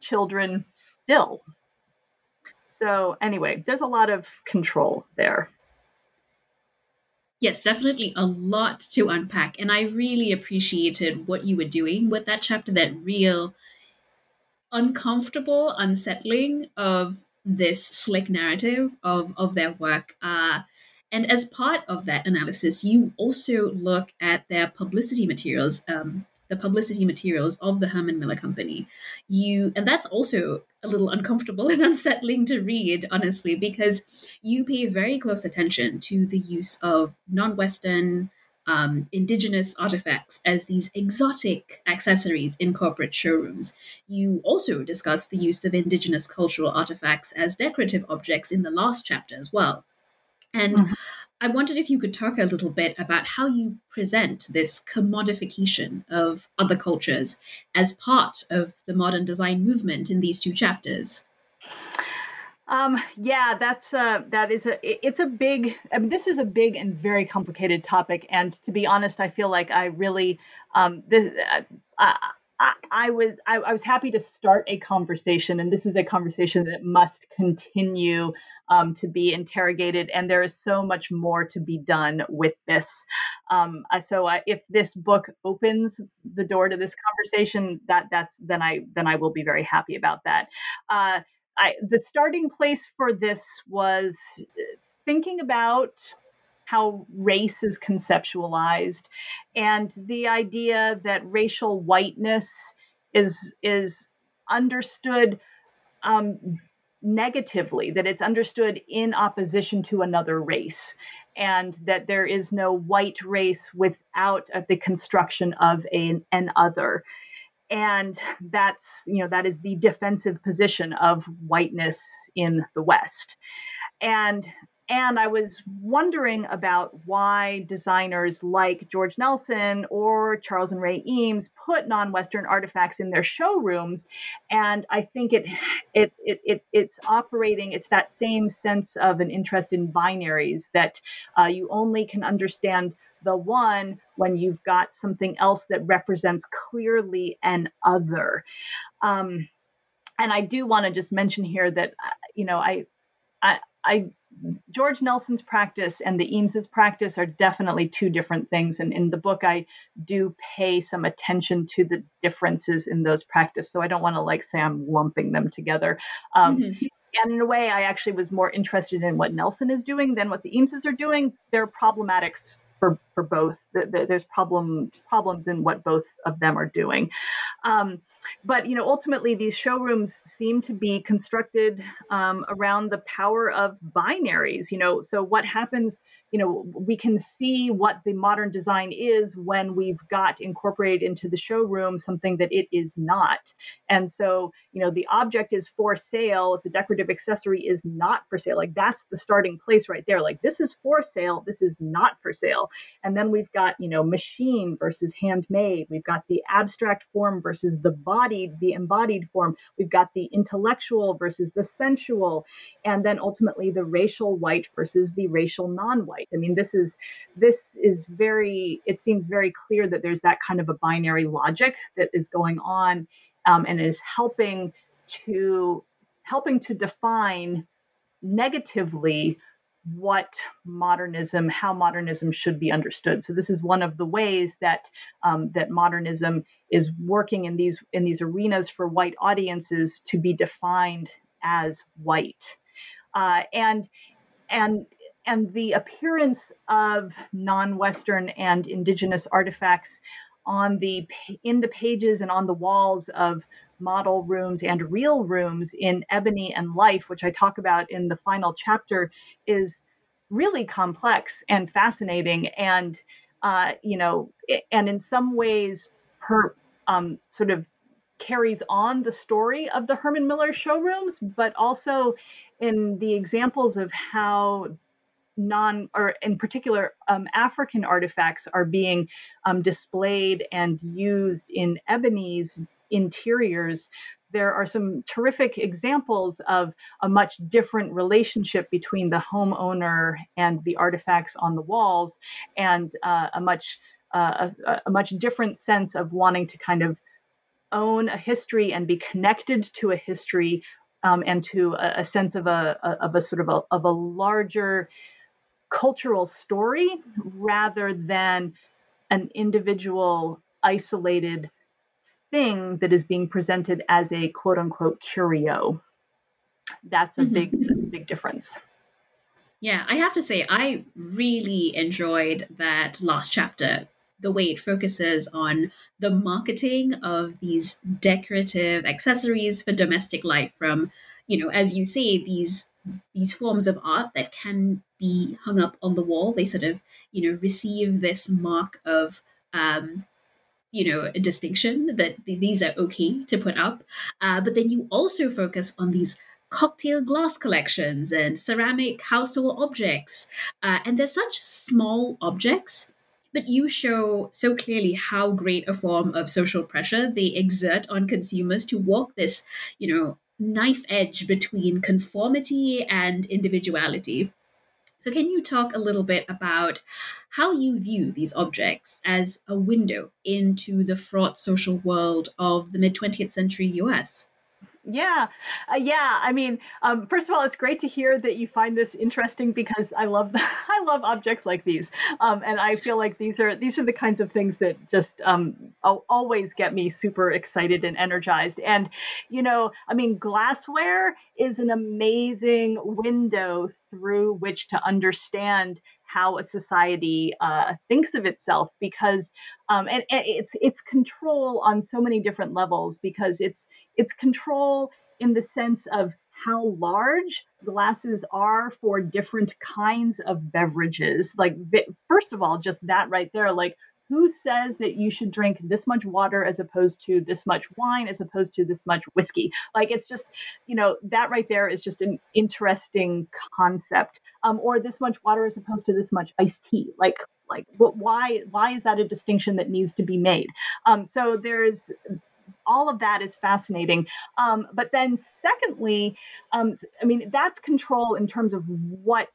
children still. So, anyway, there's a lot of control there yes, definitely a lot to unpack. And I really appreciated what you were doing with that chapter, that real uncomfortable, unsettling of this slick narrative of, of their work. Uh, and as part of that analysis, you also look at their publicity materials. Um, the publicity materials of the Herman Miller Company. You and that's also a little uncomfortable and unsettling to read, honestly, because you pay very close attention to the use of non-Western um, indigenous artifacts as these exotic accessories in corporate showrooms. You also discuss the use of indigenous cultural artifacts as decorative objects in the last chapter as well. And mm-hmm. I wondered if you could talk a little bit about how you present this commodification of other cultures as part of the modern design movement in these two chapters. Um, yeah, that's a, that is a it's a big. I mean, this is a big and very complicated topic, and to be honest, I feel like I really um, this, uh, I, was I, I, was happy to start a conversation, and this is a conversation that must continue um, to be interrogated, and there is so much more to be done with this. Um, uh, so, uh, if this book opens the door to this conversation, that that's then I then I will be very happy about that. Uh, I, the starting place for this was thinking about how race is conceptualized. And the idea that racial whiteness is is understood um, negatively that it's understood in opposition to another race and that there is no white race without uh, the construction of a, an other. And that's you know that is the defensive position of whiteness in the west. And and I was wondering about why designers like George Nelson or Charles and Ray Eames put non-Western artifacts in their showrooms. And I think it, it, it, it it's operating, it's that same sense of an interest in binaries that uh, you only can understand the one when you've got something else that represents clearly an other. Um, and I do want to just mention here that, uh, you know, I, I, I George Nelson's practice and the Eames's practice are definitely two different things. And in the book, I do pay some attention to the differences in those practices. So I don't want to like say I'm lumping them together. Um, mm-hmm. And in a way, I actually was more interested in what Nelson is doing than what the Eameses are doing. They're problematics for, for both. There's problem problems in what both of them are doing. Um, but you know ultimately these showrooms seem to be constructed um, around the power of binaries you know? So what happens you know we can see what the modern design is when we've got incorporated into the showroom something that it is not. And so you know the object is for sale the decorative accessory is not for sale. Like that's the starting place right there. Like this is for sale this is not for sale. And then we've got you know machine versus handmade. We've got the abstract form versus the bodied the embodied form we've got the intellectual versus the sensual and then ultimately the racial white versus the racial non-white. I mean, this is this is very. It seems very clear that there's that kind of a binary logic that is going on, um, and is helping to helping to define negatively what modernism, how modernism should be understood. So this is one of the ways that um, that modernism is working in these in these arenas for white audiences to be defined as white, uh, and and and the appearance of non-Western and indigenous artifacts on the in the pages and on the walls of model rooms and real rooms in Ebony and Life, which I talk about in the final chapter, is really complex and fascinating, and uh, you know, and in some ways, per um, sort of carries on the story of the Herman Miller showrooms, but also in the examples of how non or in particular um, african artifacts are being um, displayed and used in ebony's interiors there are some terrific examples of a much different relationship between the homeowner and the artifacts on the walls and uh, a much uh, a, a much different sense of wanting to kind of own a history and be connected to a history um, and to a, a, sense of a, of a sort of a, of a larger cultural story rather than an individual isolated thing that is being presented as a quote unquote curio. That's a mm-hmm. big that's a big difference. Yeah, I have to say I really enjoyed that last chapter the way it focuses on the marketing of these decorative accessories for domestic life from you know as you say these these forms of art that can be hung up on the wall. They sort of, you know, receive this mark of, um, you know, a distinction that these are okay to put up. Uh, but then you also focus on these cocktail glass collections and ceramic household objects. Uh, and they're such small objects, but you show so clearly how great a form of social pressure they exert on consumers to walk this, you know, knife edge between conformity and individuality. So, can you talk a little bit about how you view these objects as a window into the fraught social world of the mid 20th century US? Yeah, uh, yeah. I mean, um, first of all, it's great to hear that you find this interesting because I love the, I love objects like these, um, and I feel like these are these are the kinds of things that just um, always get me super excited and energized. And you know, I mean, glassware is an amazing window through which to understand how a society uh, thinks of itself because um, and, and it's it's control on so many different levels because it's it's control in the sense of how large glasses are for different kinds of beverages. Like first of all just that right there like who says that you should drink this much water as opposed to this much wine as opposed to this much whiskey? Like it's just you know that right there is just an interesting concept. Um, or this much water as opposed to this much iced tea. Like like why why is that a distinction that needs to be made? Um, so there's all of that is fascinating. Um, but then, secondly, um, I mean, that's control in terms of what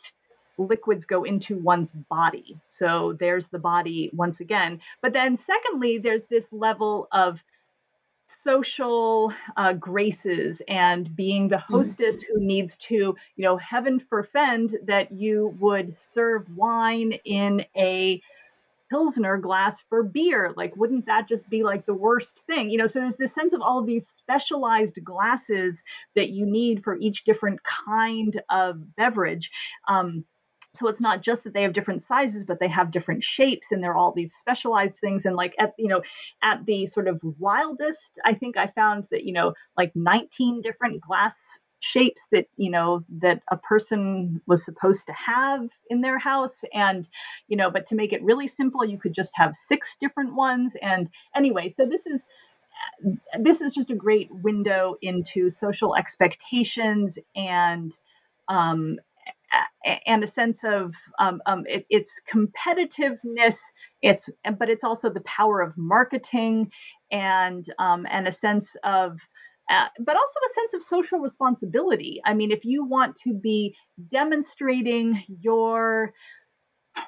liquids go into one's body. So there's the body once again. But then, secondly, there's this level of social uh, graces and being the mm-hmm. hostess who needs to, you know, heaven forfend that you would serve wine in a pilsner glass for beer like wouldn't that just be like the worst thing you know so there's this sense of all of these specialized glasses that you need for each different kind of beverage um, so it's not just that they have different sizes but they have different shapes and they're all these specialized things. And like at you know at the sort of wildest i think i found that you know like 19 different glass shapes that you know that a person was supposed to have in their house. And you know but to make it really simple you could just have six different ones. And anyway so this is this is just a great window into social expectations and um, and a sense of um, um, it, it's competitiveness it's but it's also the power of marketing and um, and a sense of uh, but also a sense of social responsibility. I mean, if you want to be demonstrating your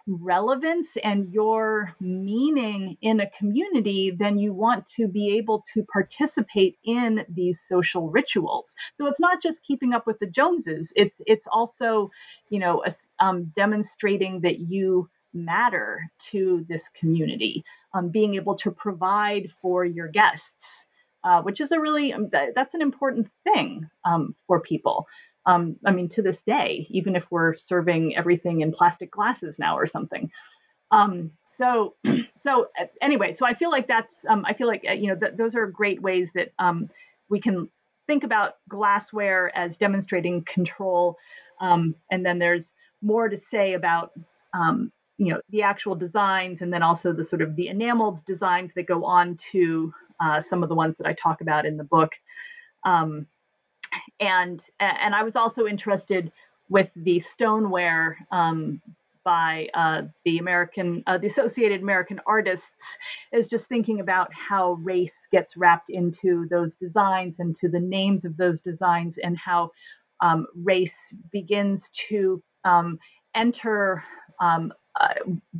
relevance and your meaning in a community, then you want to be able to participate in these social rituals. So it's not just keeping up with the Joneses; it's it's also, you know, um, demonstrating that you matter to this community, um, being able to provide for your guests. Uh, which is a really um, that's an important thing um, for people. Um, I mean, to this day, even if we're serving everything in plastic glasses now or something. Um, so, so uh, anyway, so I feel like that's, um, I feel like, uh, you know, th- those are great ways that um, we can think about glassware as demonstrating control. Um, and then there's more to say about, um, you know, the actual designs and then also the sort of the enameled designs that go on to uh, some of the ones that I talk about in the book. Um, and and I was also interested with the stoneware um, by uh, the American, uh, the Associated American Artists, is just thinking about how race gets wrapped into those designs and to the names of those designs, and how um, race begins to um, enter um, uh,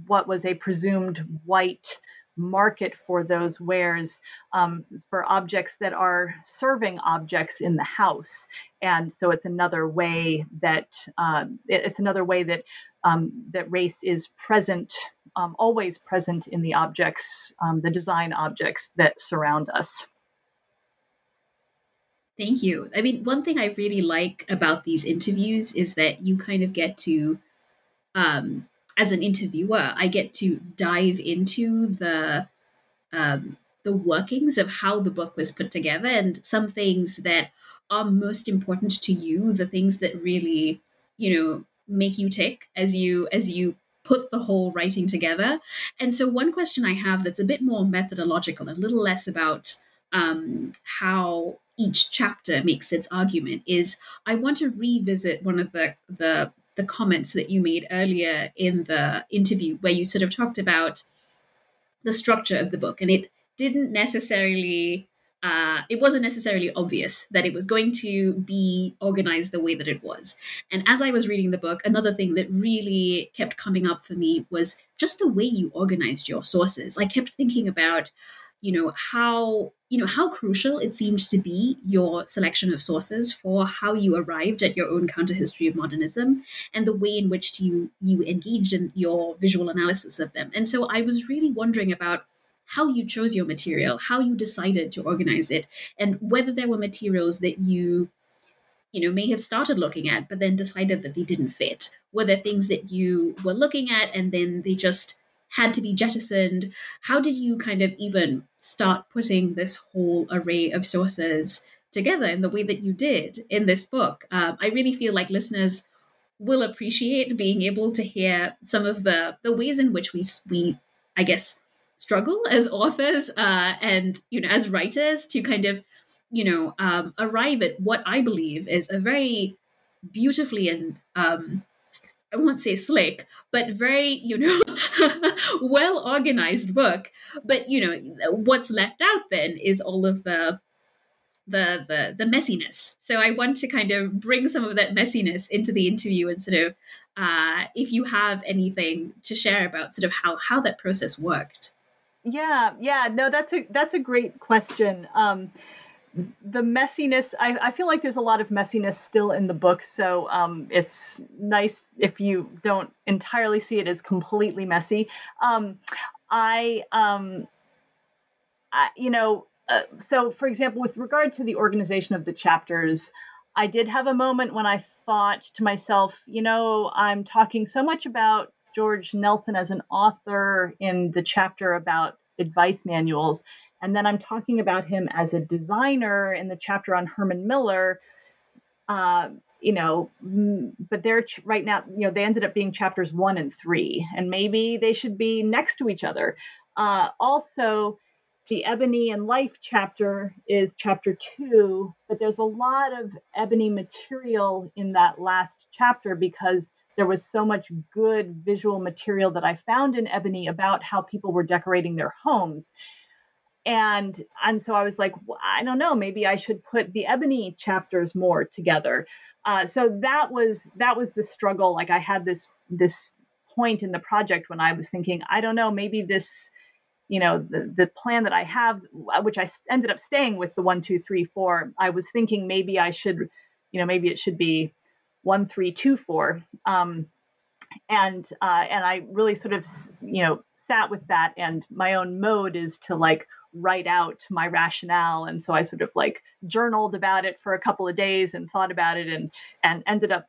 what was a presumed white market for those wares um, for objects that are serving objects in the house. And so it's another way that um, it's another way that um, that race is present, um, always present in the objects, um, the design objects that surround us. Thank you. I mean, one thing I really like about these interviews is that you kind of get to um, as an interviewer, I get to dive into the um, the workings of how the book was put together and some things that are most important to you, the things that really, you know, make you tick as you as you put the whole writing together. And so, one question I have that's a bit more methodological, a little less about um, how each chapter makes its argument, is I want to revisit one of the the the comments that you made earlier in the interview where you sort of talked about the structure of the book and it didn't necessarily uh, it wasn't necessarily obvious that it was going to be organized the way that it was. And as I was reading the book, another thing that really kept coming up for me was just the way you organized your sources. I kept thinking about you know how you know how crucial it seemed to be your selection of sources for how you arrived at your own counter history of modernism and the way in which you you engaged in your visual analysis of them. And so i was really wondering about how you chose your material how you decided to organize it and whether there were materials that you you know may have started looking at but then decided that they didn't fit. Were there things that you were looking at and then they just had to be jettisoned. How did you kind of even start putting this whole array of sources together in the way that you did in this book? Um, I really feel like listeners will appreciate being able to hear some of the the ways in which we we I guess struggle as authors uh, and you know as writers to kind of you know um, arrive at what I believe is a very beautifully and um, I won't say slick, but very, you know, well organized book. But you know, what's left out then is all of the the the the messiness. So I want to kind of bring some of that messiness into the interview and sort of uh, if you have anything to share about sort of how how that process worked. Yeah, yeah, no, that's a that's a great question. Um, the messiness, I, I feel like there's a lot of messiness still in the book, so um, it's nice if you don't entirely see it as completely messy. Um, I, um, I, you know, uh, so for example, with regard to the organization of the chapters, I did have a moment when I thought to myself, you know, I'm talking so much about George Nelson as an author in the chapter about advice manuals. And then I'm talking about him as a designer in the chapter on Herman Miller. Uh, you know, but they're right now, you know, they ended up being chapters one and three, and maybe they should be next to each other. Uh, also, the Ebony and Life chapter is chapter two, but there's a lot of Ebony material in that last chapter because there was so much good visual material that I found in Ebony about how people were decorating their homes. And and so I was like, well, I don't know, maybe I should put the Ebony chapters more together. Uh, so that was that was the struggle. Like I had this this point in the project when I was thinking, I don't know, maybe this you know the, the plan that i have which i ended up staying with the one two three four i was thinking maybe i should you know maybe it should be 1324 um, and uh, and i really sort of you know sat with that and my own mode is to like write out my rationale and so i sort of like journaled about it for a couple of days and thought about it and and ended up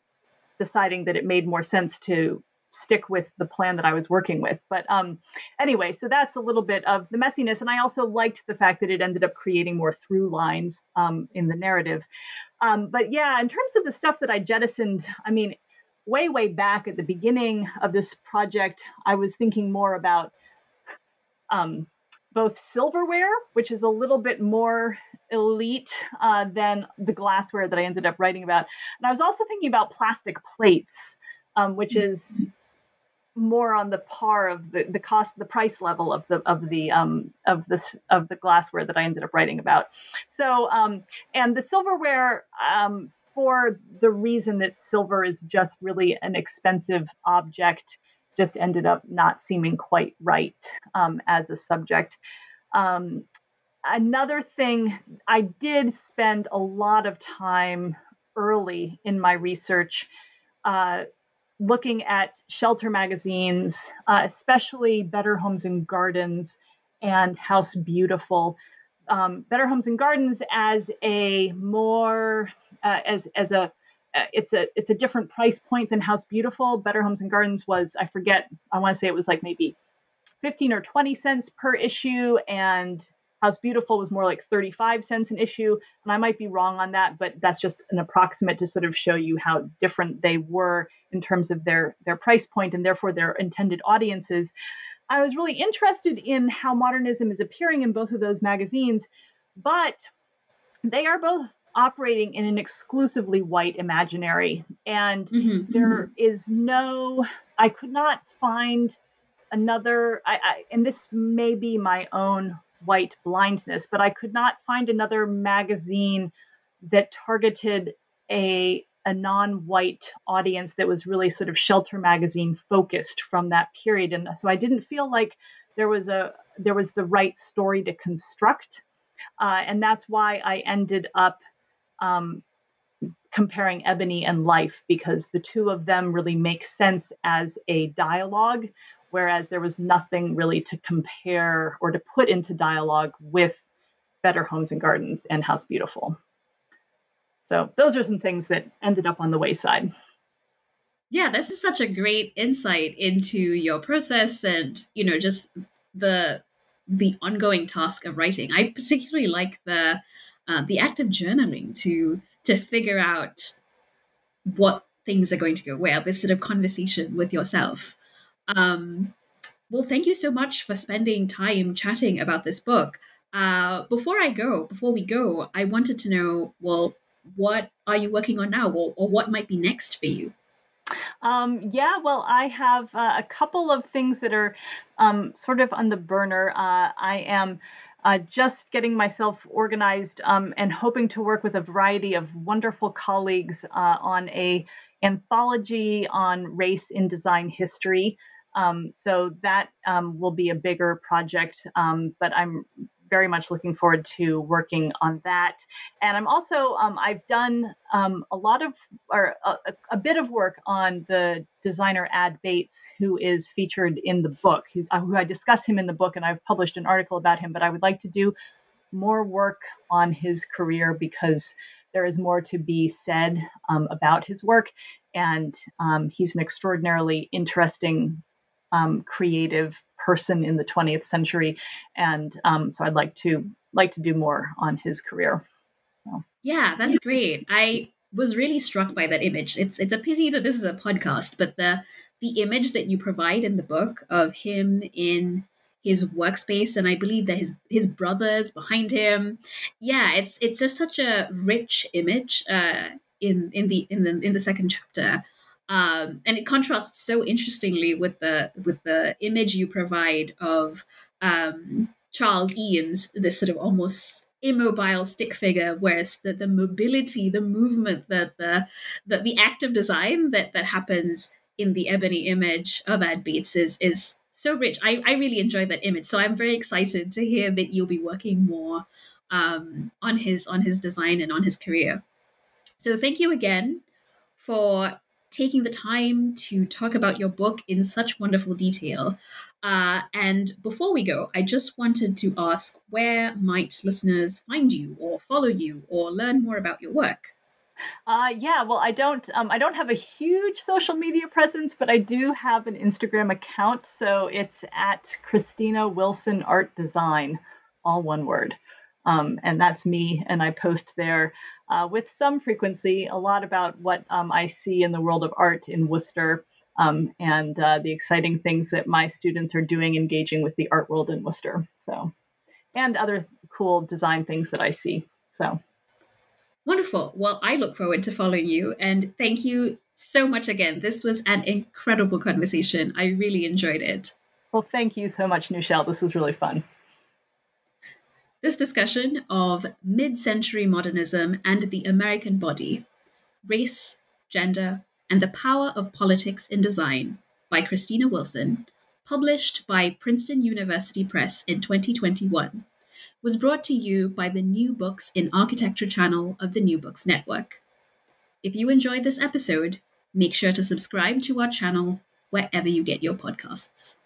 deciding that it made more sense to stick with the plan that I was working with. But um, anyway, so that's a little bit of the messiness. And I also liked the fact that it ended up creating more through lines um, in the narrative. Um, but yeah, in terms of the stuff that I jettisoned, I mean, way, way back at the beginning of this project, I was thinking more about um, both silverware, which is a little bit more elite uh, than the glassware that I ended up writing about. And I was also thinking about plastic plates, um, which is more on the par of the, the cost the price level of the of the um of this of the glassware that I ended up writing about so um and the silverware um for the reason that silver is just really an expensive object just ended up not seeming quite right um, as a subject um, another thing I did spend a lot of time early in my research uh, looking at shelter magazines, uh, especially Better Homes and Gardens and House Beautiful. Um, Better Homes and Gardens as a more uh, as as a Uh, it's a it's a different price point than House Beautiful. Better Homes and Gardens was I forget I want to say it was like maybe 15 or 20 cents per issue and House Beautiful was more like 35 cents an issue. And I might be wrong on that, but that's just an approximate to sort of show you how different they were in terms of their, their price point and therefore their intended audiences. I was really interested in how modernism is appearing in both of those magazines, but they are both operating in an exclusively white imaginary. And mm-hmm, there mm-hmm. is no, I could not find another, I, I, and this may be my own white blindness, but I could not find another magazine that targeted a a non-white audience that was really sort of shelter magazine focused from that period and so i didn't feel like there was a there was the right story to construct uh, and that's why i ended up um, comparing ebony and life because the two of them really make sense as a dialogue whereas there was nothing really to compare or to put into dialogue with Better Homes and Gardens and House Beautiful. So those are some things that ended up on the wayside. Yeah, this is such a great insight into your process and, you know, just the the ongoing task of writing. I particularly like the uh, the act of journaling to to figure out what things are going to go well This sort of conversation with yourself. Um, well, thank you so much for spending time chatting about this book. Uh, before I go, before we go, I wanted to know, well, what are you working on now, or, or what might be next for you? Um, yeah, well, I have uh, a couple of things that are um, sort of on the burner. Uh, I am uh, just getting myself organized um, and hoping to work with a variety of wonderful colleagues uh, on a anthology on race in design history. Um, so that um, will be a bigger project, um, but I'm very much looking forward to working on that. And I'm also, um, I've done um, a lot of, or a, a, bit of work on the designer Ad Bates, who is featured in the book. He's, uh, who I discuss him in the book, and I've published an article about him. But I would like to do more work on his career because there is more to be said um, about his work, and um, he's an extraordinarily interesting um, creative person in the 20th century, and um, so I'd like to like to do more on his career. So. Yeah, that's great. I was really struck by that image. It's it's a pity that this is a podcast, but the the image that you provide in the book of him in his workspace and i believe that his his brothers behind him yeah it's it's just such a rich image uh in in the in the in the second chapter um, and it contrasts so interestingly with the with the image you provide of um, Charles Eames, this sort of almost immobile stick figure, whereas the, the mobility, the movement, the, the the the act of design that that happens in the ebony image of Ad Bates is is so rich. I, I really enjoyed that image. So I'm very excited to hear that you'll be working more um, on his on his design and on his career. So thank you again for taking the time to talk about your book in such wonderful detail. Uh, and before we go, I just wanted to ask where might listeners find you or follow you or learn more about your work? Uh, yeah, well, I don't. Um, I don't have a huge social media presence, but I do have an Instagram account. So it's at Kristina Wilson Art Design, all one word. Um, and that's me, and I post there uh, with some frequency a lot about what um, I see in the world of art in Worcester um, and uh, the exciting things that my students are doing engaging with the art world in Worcester. So, and other cool design things that I see. So, wonderful. Well, I look forward to following you, and thank you so much again. This was an incredible conversation. I really enjoyed it. Well, thank you so much, Nushel. This was really fun. This discussion of mid century modernism and the American body, race, gender, and the power of politics in design by Kristina Wilson, published by Princeton University Press in 2021, was brought to you by the New Books in Architecture channel of the New Books Network. If you enjoyed this episode, make sure to subscribe to our channel wherever you get your podcasts.